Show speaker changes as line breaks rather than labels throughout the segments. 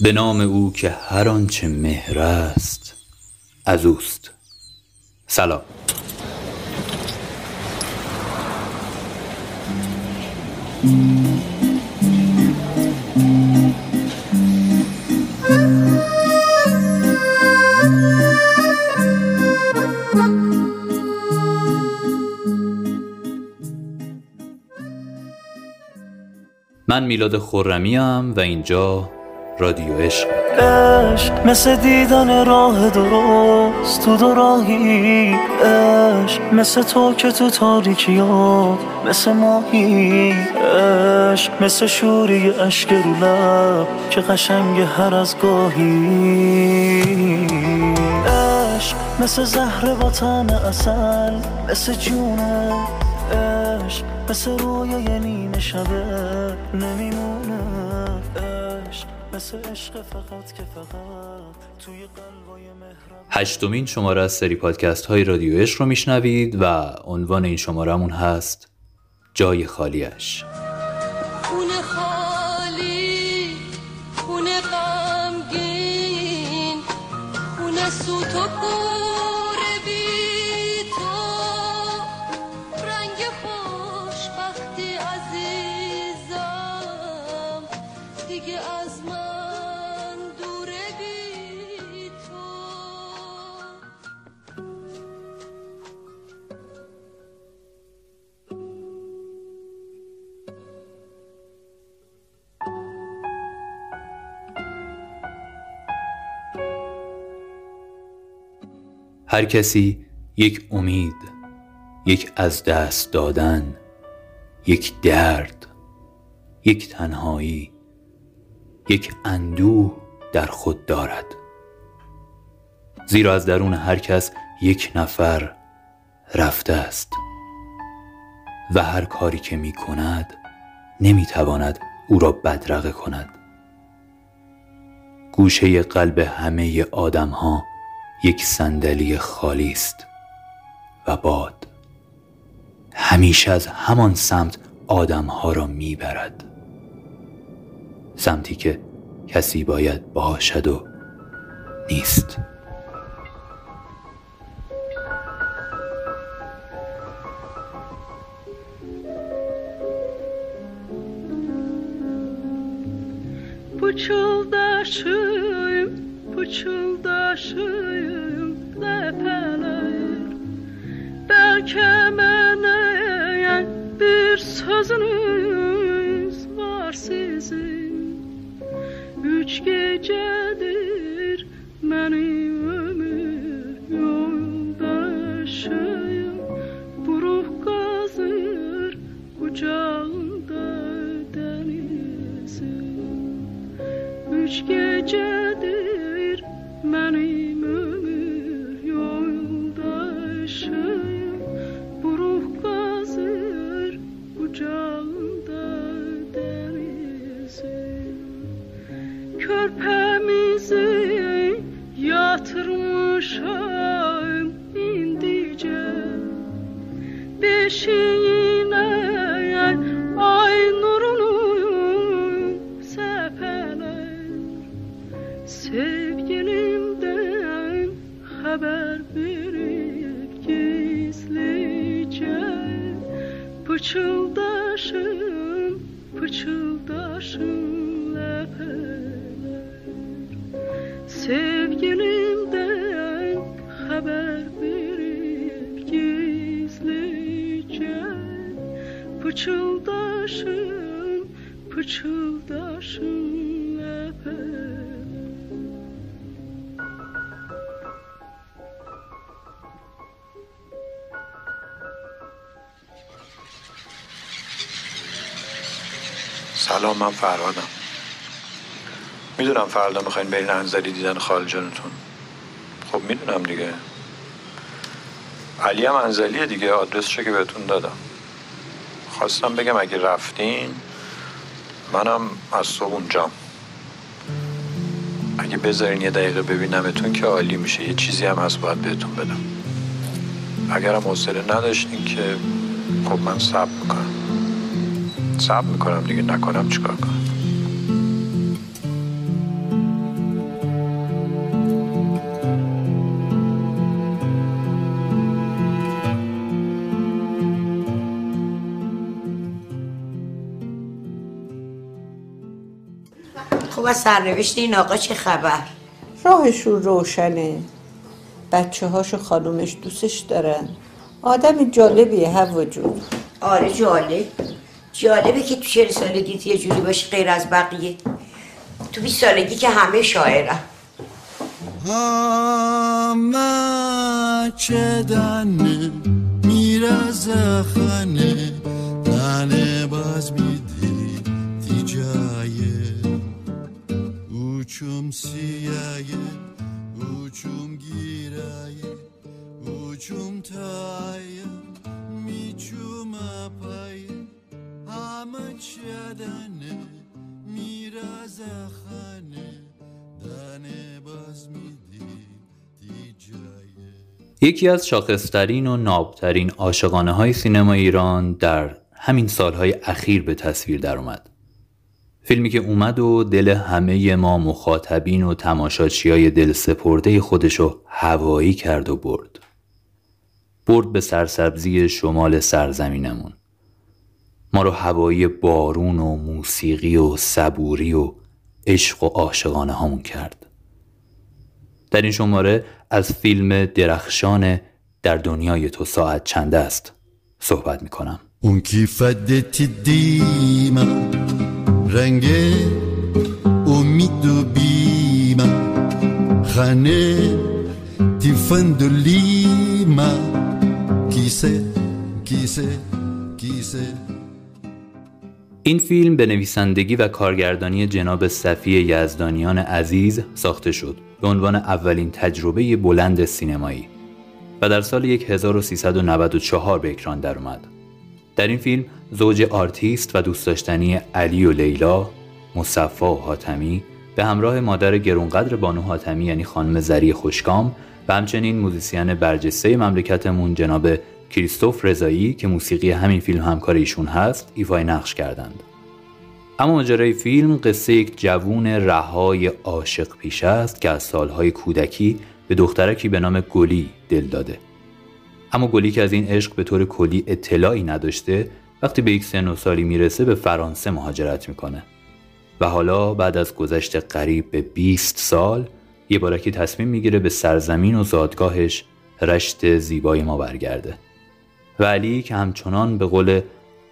به نام او که هر آنچه مهر است از اوست. سلام. من میلاد خورمیم و اینجا رادیو عشق.
عشق مثل دیدن راه درست تو دراهی عشق مثل تو که تو تاریکی ها مثل ماهی. عشق مثل شوری اشک رو لب که قشنگ هر از گاهی. عشق مثل زهر با اصل مثل جونه عشق مثل رویای نیمه شبه نمیمونه. مثل عشق فقط که فقط توی قلبای مهرم
هشتمین شماره از سری پادکست های رادیو عشق رو میشنوید و عنوان این شمارهمون هست جای خالیش.
خونه خالی خونه غمگین خونه سوت و
هر کسی یک امید یک از دست دادن یک درد یک تنهایی یک اندوه در خود دارد. زیرا از درون هر کس یک نفر رفته است و هر کاری که می کند نمی تواند او را بدرقه کند. گوشه قلب همه آدم ها یک صندلی خالی است و باد. همیشه از همان سمت آدم ها را می‌برد. سمتی که کسی باید باشد و نیست.
Pıçıldaşım, pıçıldaşım tükemeyen bir sözünüz var sizin. Üç gecedir beni ömür yoldaşıyım Bu ruh kazır kucağında denizim Üç gecedir Körpemizi yatırmışam indice. Beşiğine ay nurunu sepeler Sevgilimden haber verip gizlice Pıçıldaşım,
سلام من فرهادم. می‌دونم فردا می‌خواین برین انزلی دیدن خال جانتون خب می‌دونم دیگه. علی هم انزلیه دیگه آدرسشو که بهتون دادم. خواستم بگم اگه رفتین منم از صبح اونجام اگه بذارین یه دقیقه ببینمتون که عالی میشه یه چیزی هم هست باید بهتون بدم. اگرم حوصله نداشتین که خب من صبر می‌کنم. صبر می‌کنم دیگه نکنم چیکار کنم.
از سرنوشت این آقا چه خبر؟
راهشون روشنه. بچه هاشو خانومش دوستش دارن. آدم جالبیه هوا جون.
آره جالب. جالبه که تو چهل سالگیت یه جوری باشی غیر از بقیه. تو 20 سالگی که همه شاعرن.
همه چدن میرز خانه تنه باز میدی اوچوم گیرایه اوچوم تایه میچوم اپایه همه چدن میرز خانه تنه باز میدی تیجایه
یکی از شاخصترین و نابترین عاشقانه های سینما ایران در همین سالهای اخیر به تصویر در اومد. فیلمی که اومد و دل همه ما مخاطبین و تماشاچی های دل سپرده خودشو هوایی کرد و برد. برد به سرسبزی شمال سرزمینمون. ما رو هوایی بارون و موسیقی و صبوری و عشق و عاشقانه هامون کرد. در این شماره از فیلم درخشان در دنیای تو ساعت چند است صحبت می کنم.
اون کیفدت دیما رنگ امید و بیما خانه تیفندولیما کیسه کیسه کیسه.
این فیلم به نویسندگی و کارگردانی جناب صفی یزدانیان عزیز ساخته شد به عنوان اولین تجربه بلند سینمایی و در سال 1394 به اکران درآمد. در این فیلم زوج آرتیست و دوست داشتنی علی و لیلا، مصفا و حاتمی به همراه مادر گرونقدر بانو حاتمی یعنی خانم زری خوشکام و همچنین موزیسین برجسته مملکتمون جناب کریستوف رضایی که موسیقی همین فیلم همکار ایشون هست ایفای نقش کردند. اما ماجرای فیلم قصه یک جوون رهای عاشق پیش است که از سالهای کودکی به دخترکی به نام گلی دل داده. اما گلی که از این عشق به طور کلی اطلاعی نداشته وقتی به یک سن و سالی می‌رسه به فرانسه مهاجرت می‌کنه. و حالا بعد از گذشت قریب به 20 سال یه بارکی تصمیم می‌گیره به سرزمین و زادگاهش رشت زیبای ما برگرده. و علی که همچنان به قول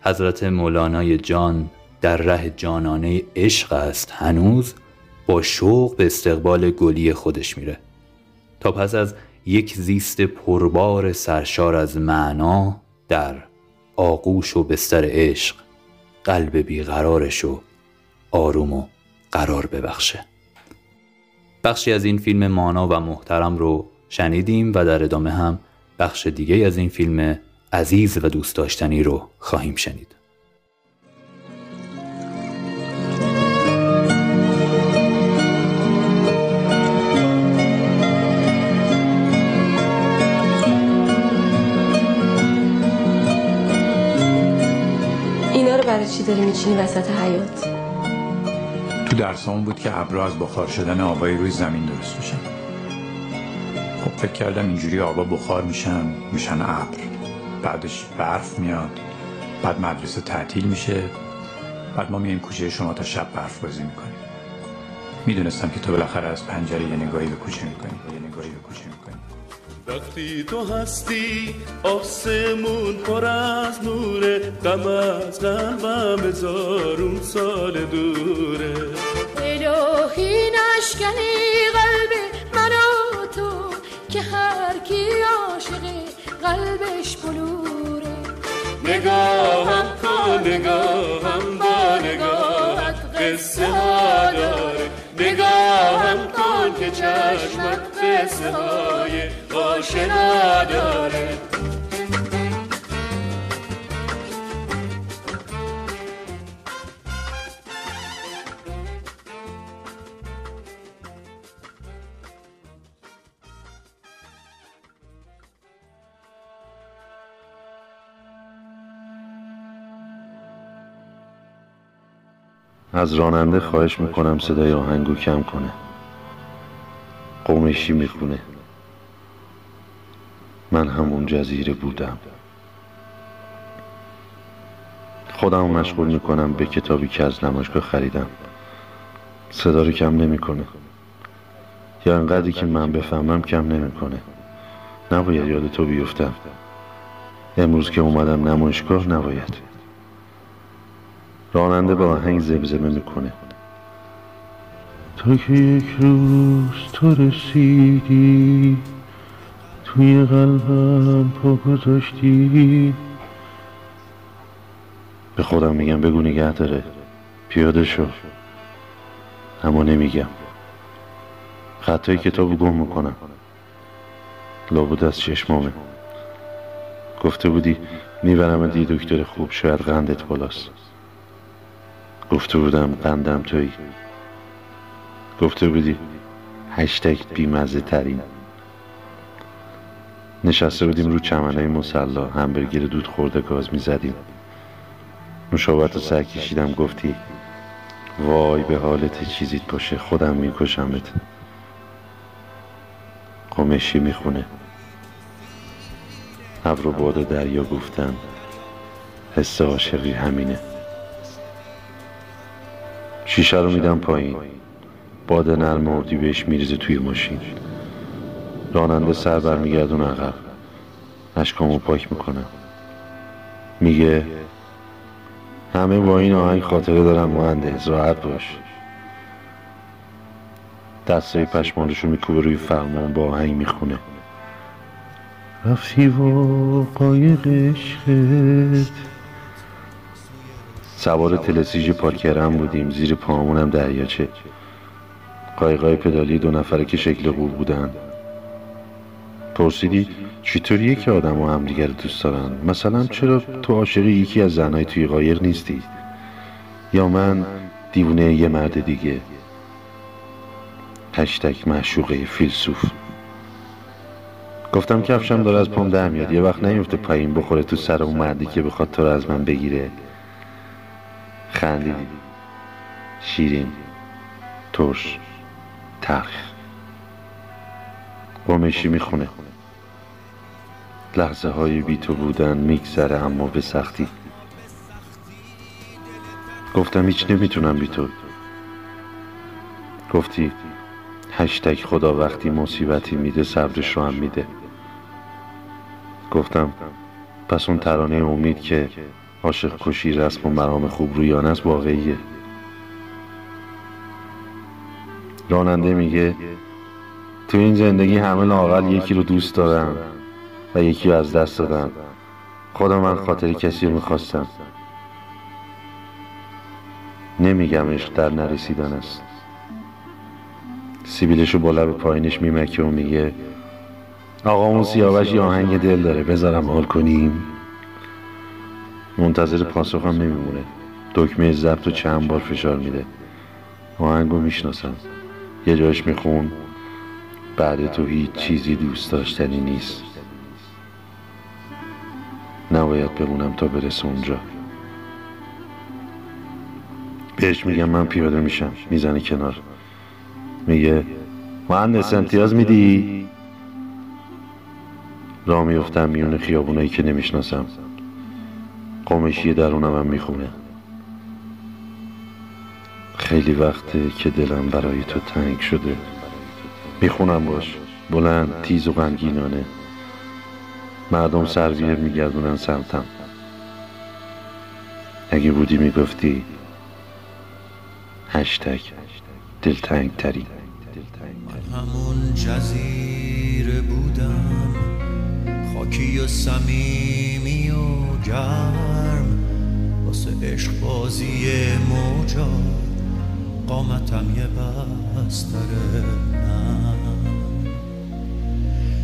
حضرت مولانای جان در ره جانانه عشق است هنوز با شوق به استقبال گلی خودش میره. تا پس از یک زیست پربار سرشار از معنا در آغوش و بستر عشق قلب بیقرارش و آروم و قرار ببخشه. بخشی از این فیلم مانا و محترم رو شنیدیم و در ادامه هم بخش دیگه از این فیلم عزیز و دوست داشتنی رو خواهیم شنید.
داری میچینی وسط حیات
تو درسامون بود که ابرها از بخار شدن آبای روی زمین درست میشن. خب فکر کردم اینجوری آبا بخار میشن میشن ابر. بعدش برف میاد بعد مدرسه تعطیل میشه بعد ما میایم کوچه شما تا شب برف بازی می‌کنیم. می‌دونستم که تو بالاخره از پنجره یه نگاهی به کوچه می‌کنی. یه نگاهی به کوچه می‌کنی.
وقتی تو هستی آسمون پر از نوره غم از قلبم هزارون سال دوره.
الهی نشکنی قلب من و تو که هر کی عاشق قلبش بلوره.
نگاهم کن نگاهم با نگاهت قصه ها که چشمت قصه های آشنا داره
از راننده خواهش می‌کنم صدای آهنگو کم کنه. قومشی می‌خونه. من همون جزیره بودم. خودم مشغول می‌کنم به کتابی که از نمایشگاه خریدم. صدا رو کم نمی‌کنه. یا انقدری که من بفهمم کم نمی‌کنه. نباید یاد تو بیفتم. امروز که اومدم نمایشگاه نباید. راننده با آهنگ زمزمه می‌کنه. تا که یک روز تو رسیدی توی قلبم پا گذاشتی به خودم میگم بگو نگه داره. پیاده شو. اما نمیگم. خطای کتاب گم می‌کنم. لابد از چشمامه. گفته بودی می‌برم دی دکتر خوب شاید قندت بالاست. گفته بودم قندم توی گفته بودی هشتگ بیمزه ترین. نشسته بودیم رو چمنه مسلا همبرگر دود خورده گاز می‌زدیم. نوشابت رو سر کشیدم گفتی وای به حالت چیزیت باشه خودم میکشمت. قمشی می‌خونه. ابر و باد دریا گفتن حس عاشقی همینه. شیشه رو میدم پایین. باد نرم اردی بهش میریزه توی ماشین. راننده سر برمیگردون عقب. اشکامو پاک می‌کنم میگه همه با این آهنگ خاطره دارم مهندس راحت باش. دستای پشمالشو میکوبه روی فرمان با آهنگ می‌خونه. رفتی و قایق عشقت. سوار تلسیج پارکرم بودیم زیر پامونم دریاچه. قایقای پدالی دو نفره که شکل قول بودن. پرسیدی چطوریه که آدم و همدیگر دوست دارن؟ مثلا چرا تو عاشق یکی از زنهای توی قایق نیستی؟ یا من دیوونه یه مرد دیگه؟ هشتک معشوقه فیلسوف. گفتم کفشم داره از پام در میاد. یه وقت نیفته پایین بخوره تو سر اون مردی که بخواد تو رو از من بگیره. خندیدی. شیرین. ترش. تلخ قمشی می‌خونه. لحظه های بی تو بودن میگذره اما به سختی. گفتم هیچ نمی‌تونم بی تو. گفتی هشتگ خدا وقتی مصیبتی میده صبرش رو هم میده. گفتم پس اون ترانه امید که عاشق کشی رسم و مرام خوب رویانه است واقعیه. راننده میگه تو این زندگی همه لاقل یکی رو دوست دارم و یکی رو از دست دادم. خدا من خاطر کسی رو می‌خواستم. نمیگم عشق در نرسیدن است. سیبیلشو با لب پایینش میمکه و میگه آقا اون سیاوش یه آهنگ دل داره بذارم حال کنیم. منتظر پاسخم نمیمونه. دکمه ضبط و چند بار فشار میده. آهنگو می‌شناسم. یه جاش میخون. بعد تو هیچ چیزی دوست داشتنی نیست. نباید بمونم تا برسه اونجا. بهش میگم من پیاده میشم. می‌زنه کنار. میگه مهندس امتیاز میدی؟ راه میفتم میون خیابونایی که نمی‌شناسم. قمشی درونم هم می‌خونه. خیلی وقته که دلم برای تو تنگ شده. می‌خونم باش. بلند تیز و غمگینانه. مردم سرویر میگردونن سمتم. اگه بودی می‌گفتی هشتگ دلتنگ ترین
من همون جزیره بودم. خاکی و سمیمی و گرم. واسه عشق بازی موجا قامتم یه بستره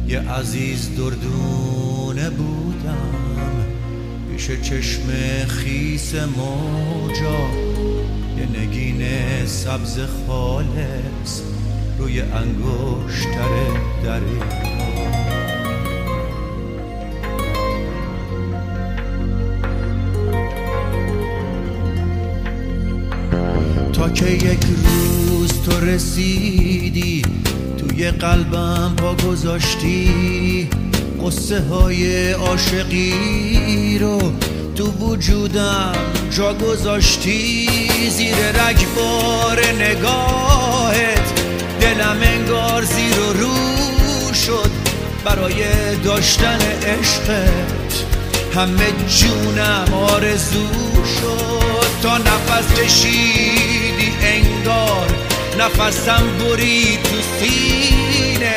یه عزیز دردونه بودم. پیش چشم خیس موجا. یه نگین سبز خالص روی انگشتر دریا که یک روز تو رسیدی توی قلبم پا گذاشتی. قصه های عاشقی رو تو وجودم جا گذاشتی. زیر رگبار نگاهت دلم انگار زیر و رو شد. برای داشتن عشقت همه جونم آرزو شد. تا نفس کشیدی انگار نفسم برید تو سینه.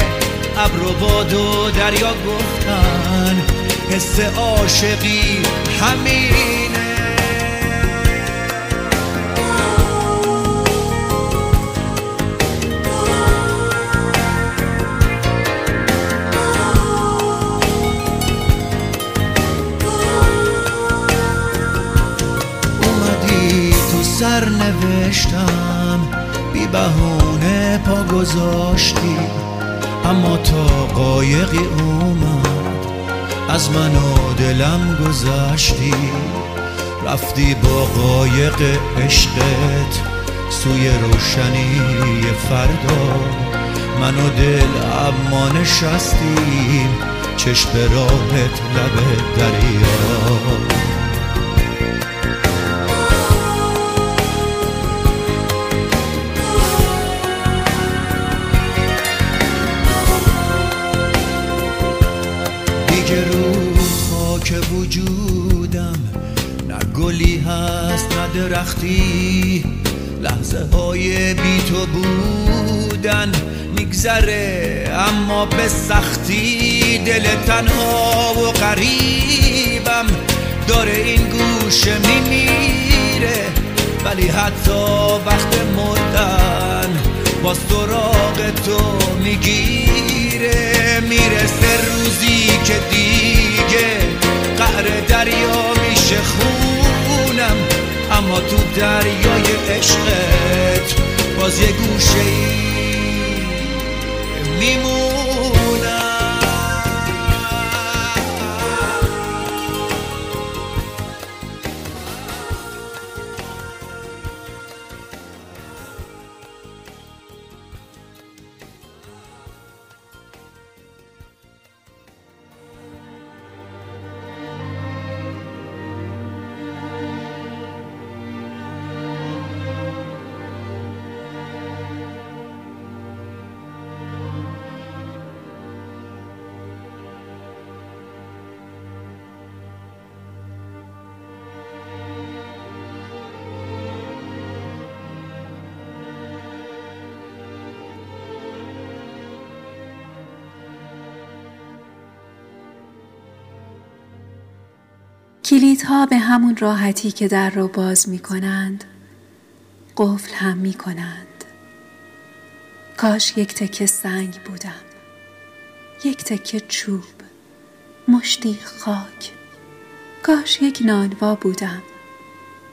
ابر و باد و دریا گفتن حس عاشقی همینه. نوشتم بی بهونه پا گذاشتی اما تا قایقی اومد از من و دلم گذشتی. رفتی با قایق عشقت سوی روشنی فردا. من و دل اما نشستیم چشم راهت لب دریا به سختی دل تنها و قریبم داره این گوشه میمیره. ولی حتی وقت مردن با سراغ تو می‌گیره. می‌رسه روزی که دیگه قهر دریا میشه خونم. اما تو دریای عشقت باز یه گوشه ای
کلیدها به همون راحتی که در رو باز می کنند قفل هم می کنند کاش یک تکه سنگ بودم یک تکه چوب مشتی خاک. کاش یک نانوا بودم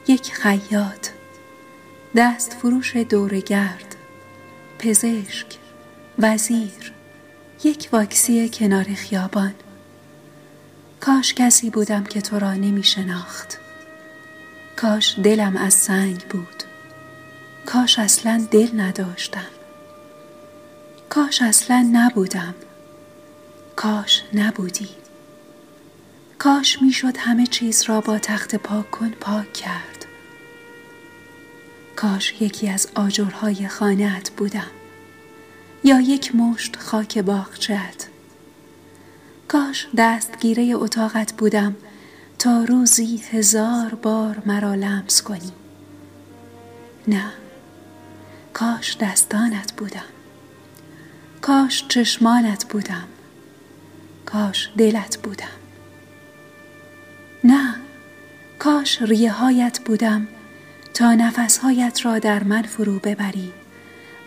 یک خیاط. دست فروش دورگرد پزشک وزیر یک واکسی کنار خیابان. کاش کسی بودم که تو را نمی شناخت. کاش دلم از سنگ بود. کاش اصلا دل نداشتم. کاش اصلا نبودم. کاش نبودی. کاش می‌شد همه چیز را با تخت پاک کن پاک کرد. کاش یکی از آجرهای خانهت بودم. یا یک مشت خاک باغچت کاش دستگیره اتاقت بودم تا روزی هزار بار مرا لمس کنی. نه کاش دستانت بودم. کاش چشمانت بودم. کاش دلت بودم. نه کاش ریه هایت بودم تا نفسهایت را در من فرو ببری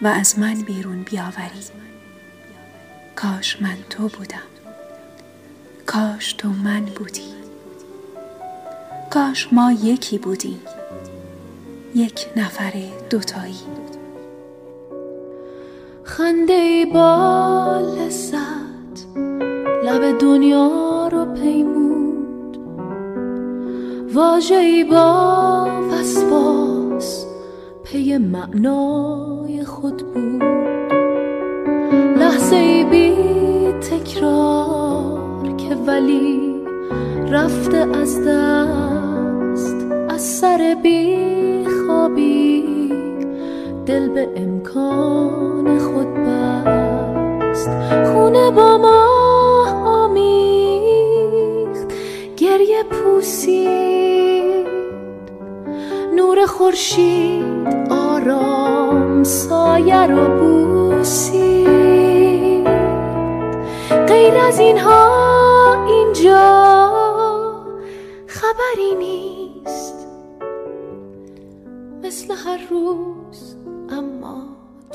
و از من بیرون بیاوری. کاش من تو بودم. کاش تو من بودی. کاش ما یکی بودیم. یک نفر دوتایی.
خنده با لذت لب دنیا رو پیمود. واجه با وسواس پی معنای خود بود. لحظه بی ولی رفته از دست از سر بی خوابی دل به امکان خود بست. خونه با ما آمیخت. گریه پوسید. نور خورشید آرام سایه رو بوسید. غیر از اینها اینجا خبری نیست. مثل هر روز اما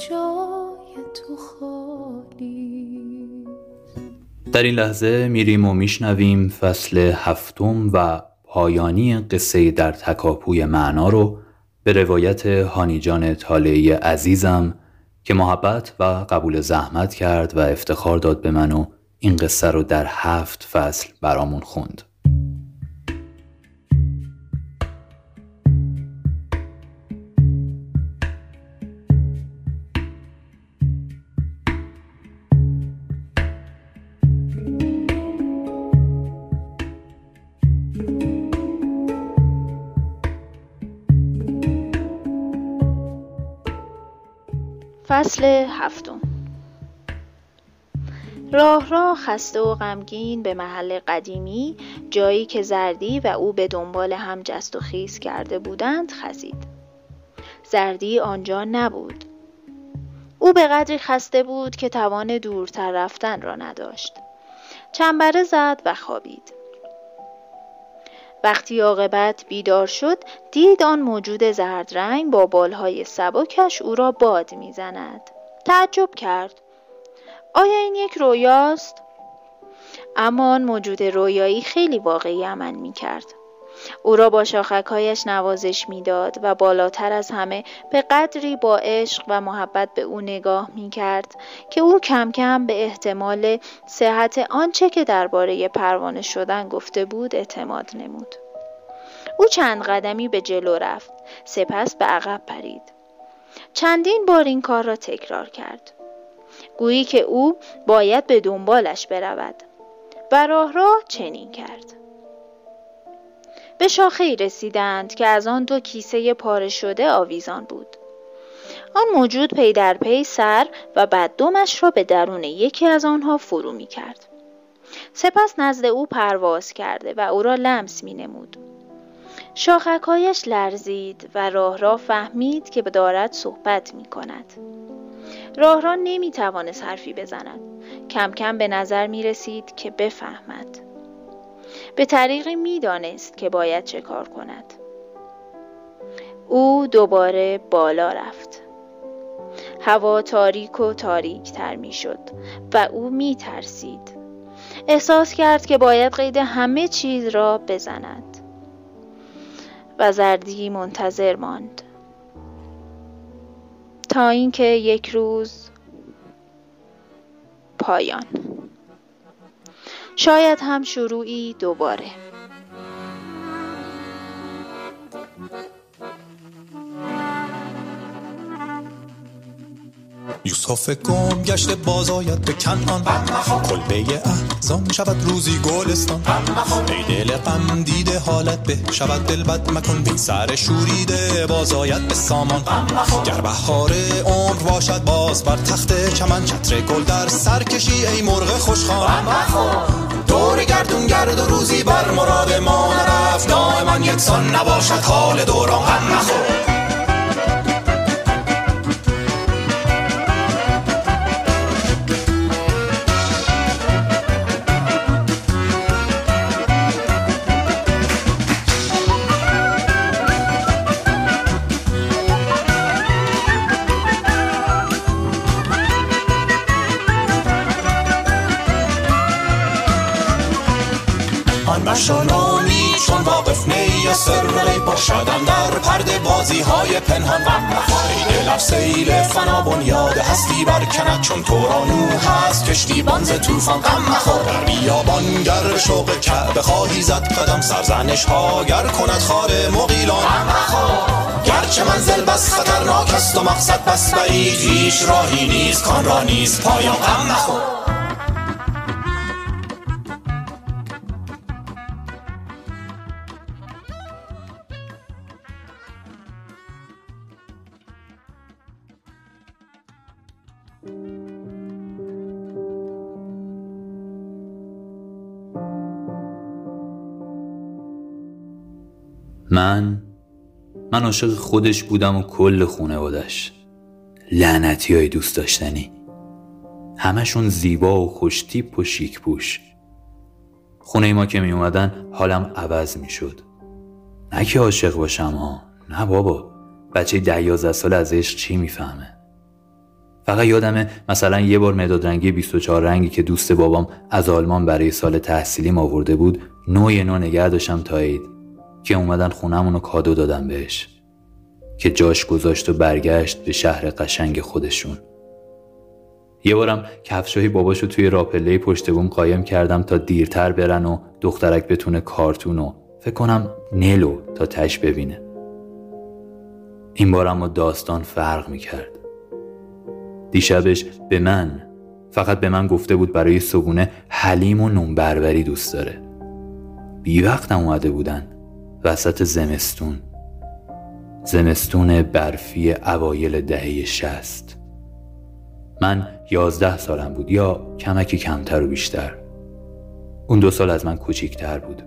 جای تو خالی.
در این لحظه میریم و میشنویم فصل هفتم و پایانی قصه در تکاپوی معنا رو به روایت هانیجان طالعی عزیزم که محبت و قبول زحمت کرد و افتخار داد به من و این قصه رو در هفت فصل برامون خوند.
فصل هفتم راه راه خسته و غمگین به محل قدیمی جایی که زردی و او به دنبال هم جست و خیز کرده بودند خزید. زردی آنجا نبود. او به قدری خسته بود که توان دورتر رفتن را نداشت. چنبره زد و خوابید. وقتی عاقبت بیدار شد دید آن موجود زرد رنگ با بالهای سبکش او را باد می‌زند. تعجب کرد. آیا این یک رویاست اما آن موجود رویایی خیلی واقعی عمل می کرد. او را با شاخکهایش نوازش می‌داد و بالاتر از همه به قدری با عشق و محبت به او نگاه می کرد که او کم کم به احتمال صحت آنچه که درباره پروانه شدن گفته بود اعتماد نمود. او چند قدمی به جلو رفت سپس به عقب پرید. چندین بار این کار را تکرار کرد. گویی که او باید به دنبالش برود و راه راه چنین کرد. به شاخه رسیدند که از آن دو کیسه پاره شده آویزان بود. آن موجود پی در پی سر و بعد دومش را به درون یکی از آنها فرو می کرد. سپس نزد او پرواز کرده و او را لمس می نمود. شاخکهایش لرزید و راه را فهمید که دارد صحبت می کند. راه را نمی توانست حرفی بزند. کم کم به نظر می رسید که بفهمد. به طریقی می‌دانست که باید چه کار کند. او دوباره بالا رفت. هوا تاریک و تاریک تر می شد و او می ترسید. احساس کرد که باید قید همه چیز را بزند و زردی منتظر ماند تا اینکه یک روز پایان. شاید هم شروعی دوباره.
یوسف گم گشت بازاید به کنان کلبه احزان شود روزی گلستان. ای دل غم دیده حالت به شود دل بد مکن. بی سر شوریده بازاید به سامان. گر بهار عمر باشد باز بر تخت چمن. چتر گل در سر کشی ای مرغ خوشخوان. دور گردون گرد و روزی بر مراد ما نرفت. دائما یکسان نباشد حال دوران. غم نخور من مشانامی چون واقف نی سر باشدم در پرده بازی های پنهان. ای دلم سیل فنا بنیاد هستی برکند چون تو را هست کشتی بانز توفان غم مخور در بیابان گر شوق کعبه خواهی زد قدم سرزنش ها گر کند خار مقیلان گرچه منزل بس خطرناک است و مقصد بس بعید هیچ راهی نیست کان را نیست پایان. غم مخور.
من من عاشق خودش بودم و کل خونوادش لعنتی های دوست داشتنی. همشون زیبا و خوشتیپ و شیک پوش. خونه ما که می اومدن حالم عوض می شد نه که عاشق باشم ها. نه بابا. بچه ده یازده سال از عشق چی می‌فهمه؟ فقط یادمه مثلا یه بار مداد رنگی 24 رنگی که دوست بابام از آلمان برای سال تحصیلیم آورده بود نوع نو نگه داشتم تا عید. که اومدن خونمون رو کادو دادم بهش که جاش گذاشت و برگشت به شهر قشنگ خودشون. یه بارم کفشای باباشو توی راپله پشت بوم قایم کردم تا دیرتر برن و دخترک بتونه کارتونو فکر کنم نلو تا تش ببینه. این بار اما داستان فرق می‌کرد. دیشبش به من فقط به من گفته بود برای صبونه حلیم و نون بربری دوست داره. بی وقتم اومده بودن. وسط زمستون. زمستون برفی اوایل دهه شست. من یازده سالم بود یا کمکی کمتر و بیشتر. اون دو سال از من کوچیکتر بود.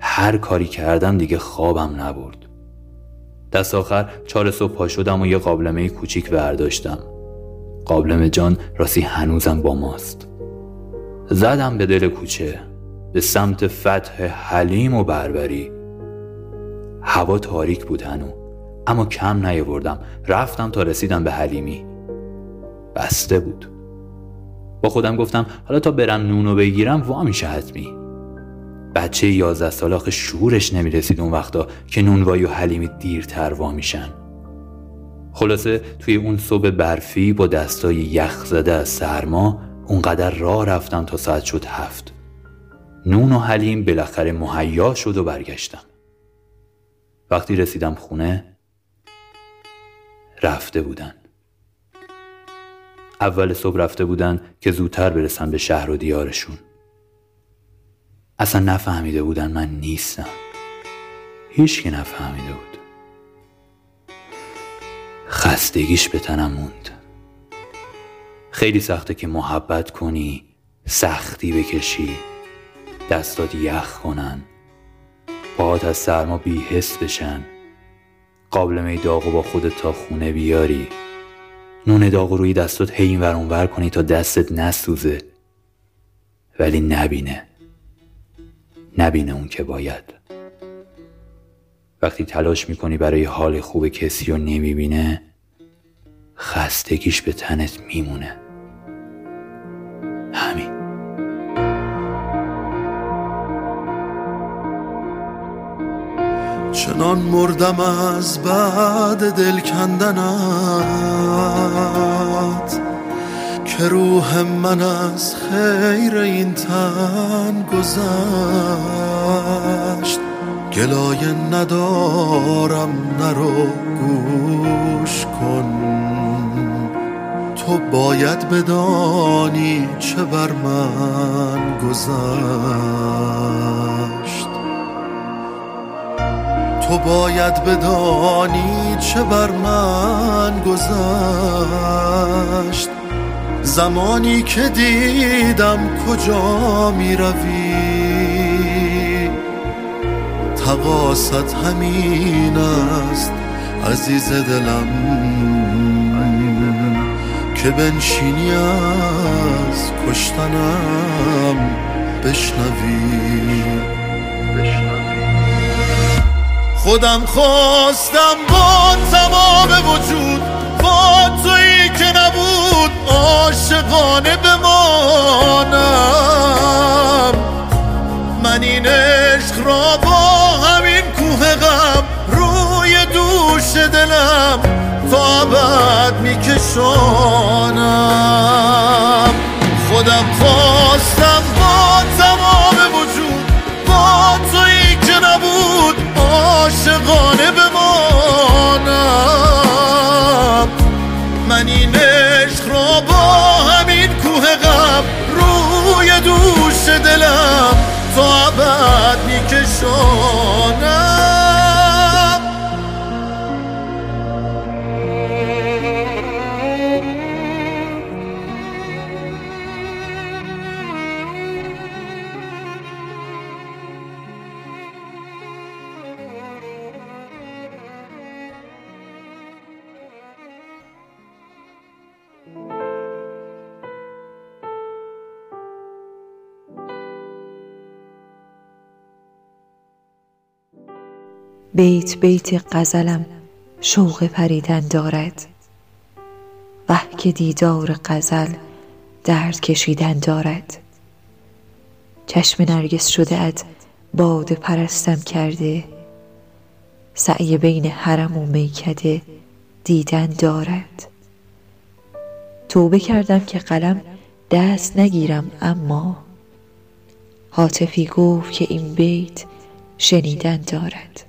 هر کاری کردم دیگه خوابم نبرد. دست آخر چهار صبح پا شدم و یه قابلمه کوچیک برداشتم. قابلمه جان راستی هنوزم با ماست. زدم به دل کوچه به سمت فتح حلیم و بربری. هوا تاریک بود هنو. اما کم نیاوردم. رفتم تا رسیدم به حلیمی. بسته بود. با خودم گفتم حالا تا برم نونو بگیرم وا میشه حتمی. بچه یازده سال آخه شورش نمی‌رسید اون وقتا که نونوایی و حلیمی دیرتر وا میشن. خلاصه توی اون صبح برفی با دستای یخ زده از سرما اونقدر راه رفتم تا ساعت شد هفت. نون و حلیم بالاخره مهیا شد و برگشتم. وقتی رسیدم خونه رفته بودن. اول صبح رفته بودن که زودتر برسن به شهر و دیارشون. اصلا نفهمیده بودن من نیستم. هیچ که نفهمیده بود. خستگیش به تنم موند. خیلی سخته که محبت کنی سختی بکشی دستات یخ کنن. پاهات از سرما بیحس بشن. قابلمه داغ با خودت تا خونه بیاری. نون داغ روی دستات هی این ور کنی تا دستت نسوزه. ولی نبینه. نبینه اون که باید. وقتی تلاش می‌کنی برای حال خوب کسی رو نمی‌بینه خستگیش به تنت میمونه.
چنان مردم از بعد دل کندنت که روح من از خیر این تن گذشت. گلایه ندارم نرو گوش کن. تو باید بدانی چه بر من گذشت. باید بدانی چه بر من گذشت. زمانی که دیدم کجا می روی تقاست همین است عزیز دلم که بنشینی از کشتنم بشنوی. خودم خواستم با تمام وجود با تویی که نبود عاشقانه بمانم. من این عشق را با همین کوه غم روی دوش دلم تا ابد میکشانم. خودم خواستم عاشقانه بمانم
بیت بیت غزلم شوق پریدن دارد. وه که دیدار غزل درد کشیدن دارد. چشم نرگس شده ات باده پرستم کرده. سعی بین حرم و میکده دیدن دارد. توبه کردم که قلم دست نگیرم اما هاتفی گفت که این بیت شنیدن دارد.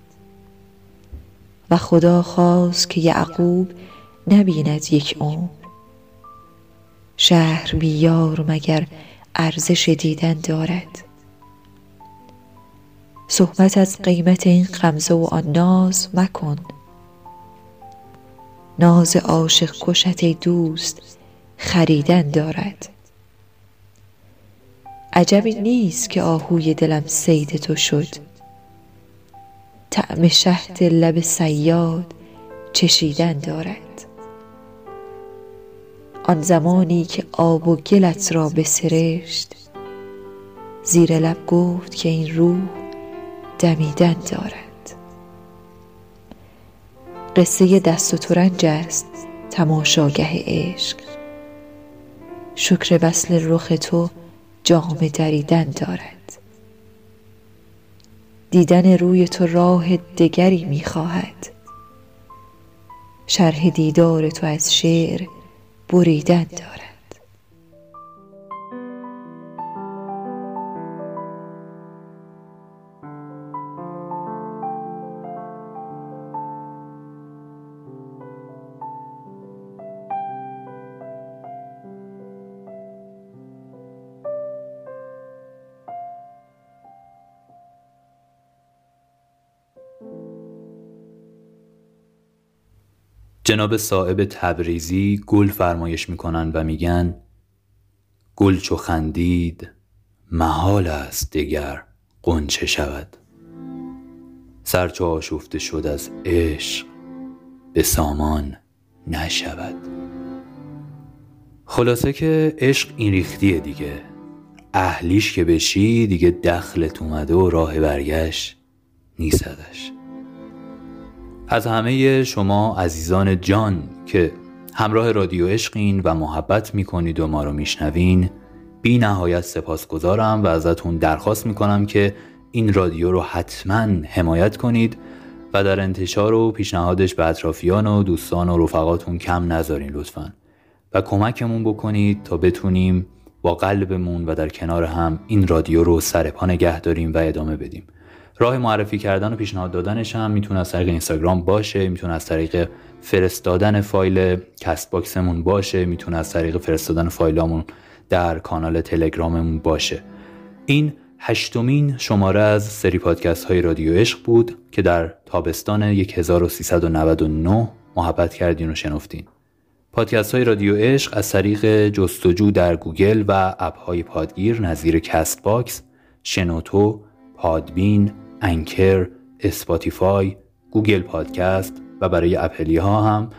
و خدا خواست که یعقوب نبیند یک عمر. شهر بیار مگر ارزش دیدن دارد. صحبت از قیمت این غمزه و آن ناز مکن. ناز عاشق کشت دوست خریدن دارد. عجبی نیست که آهوی دلم صید تو شد. طعم شهد لب صیاد چشیدن دارد. آن زمانی که آب و گلت را بسرشت زیر لب گفت که این روح دمیدن دارد. قصه دست و ترنج است تماشاگه عشق. شکر وصل رخ تو جامه دریدن دارد. دیدن روی تو راه دگری می خواهد شرح دیدار تو از شعر بریدن دارد
جناب صاحب تبریزی گل فرمایش می‌کنن و میگن گل چو خندید محال است دگر غنچه شود. سر چو آشفته شد از عشق به سامان نشود. خلاصه که عشق این ریختیه دیگه. اهلیش که بشی دیگه دخلت اومده و راه برگشت نیستدش از همه شما عزیزان جان که همراه رادیو عشقین و محبت می‌کنید و ما رو میشنوین بی نهایت سپاس گذارم و ازتون درخواست می‌کنم که این رادیو رو حتما حمایت کنید و در انتشار و پیشنهادش به اطرافیان و دوستان و رفقاتون کم نذارین لطفا. و کمکمون بکنید تا بتونیم با قلبمون و در کنار هم این رادیو رو سر پا نگه داریم و ادامه بدیم. راه معرفی کردن و پیشنهاد دادنش هم می‌تونه از طریق اینستاگرام باشه می‌تونه از طریق فرستادن فایل کست باکسمون باشه می‌تونه از طریق فرستادن فایلامون در کانال تلگراممون باشه. این هشتمین شماره از سری پادکست های رادیو عشق بود که در تابستان 1399 محبت کردین و شنفتین. پادکست های رادیو عشق از طریق جستجو در گوگل و اپ های پادگیر نظیر کست باکس شنوتو پادبین انکر، اسپاتیفای، گوگل پادکست و برای اپلی ها هم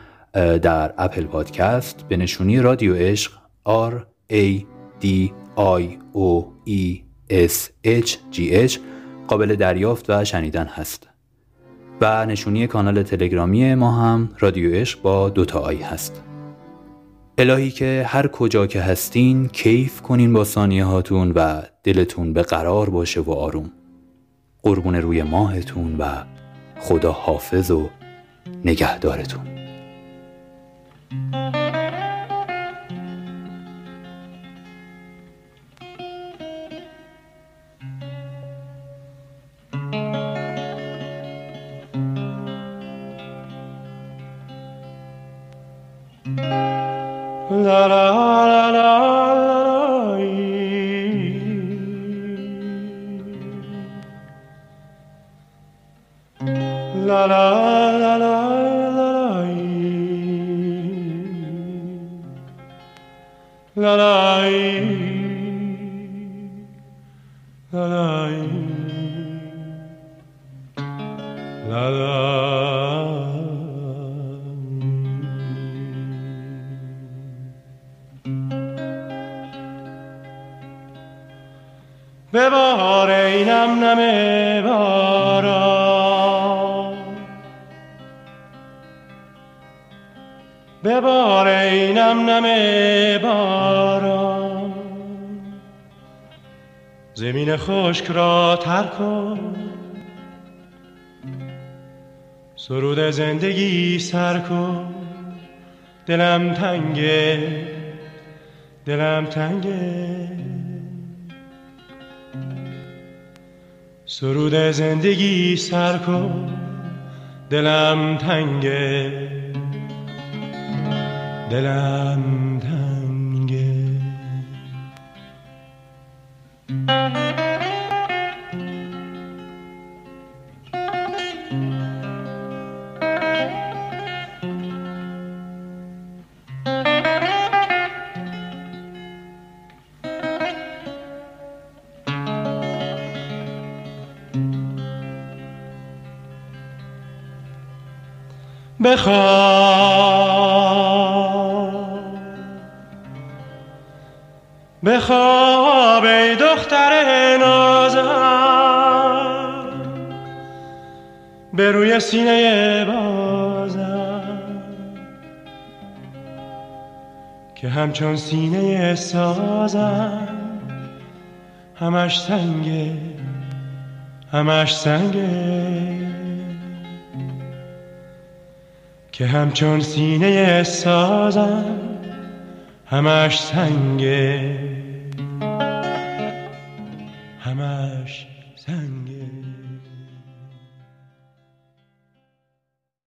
در اپل پادکست به نشونی رادیو عشق R A D I O E S H G H قابل دریافت و شنیدن هست. و نشونی کانال تلگرامی ما هم رادیو عشق با دوتا آی هست. الهی که هر کجا که هستین کیف کنین با ثانیه هاتون و دلتون به قرار باشه و آروم. قربون روی ماهتون و خدا حافظ و نگهدارتون.
la la la la la la la la la la به بهار اینم نمه اینم نم باران. زمین خشک را تر کن. سرود زندگی سر کن. دلم تنگه. دلم تنگه. سرود زندگی سر کن. دلم تنگه. دلم تنگه. بخواب. روی سینه بازم. که همچون سینه سازم. همش سنگه همش سنگه. که همچون سینه سازم همش سنگه.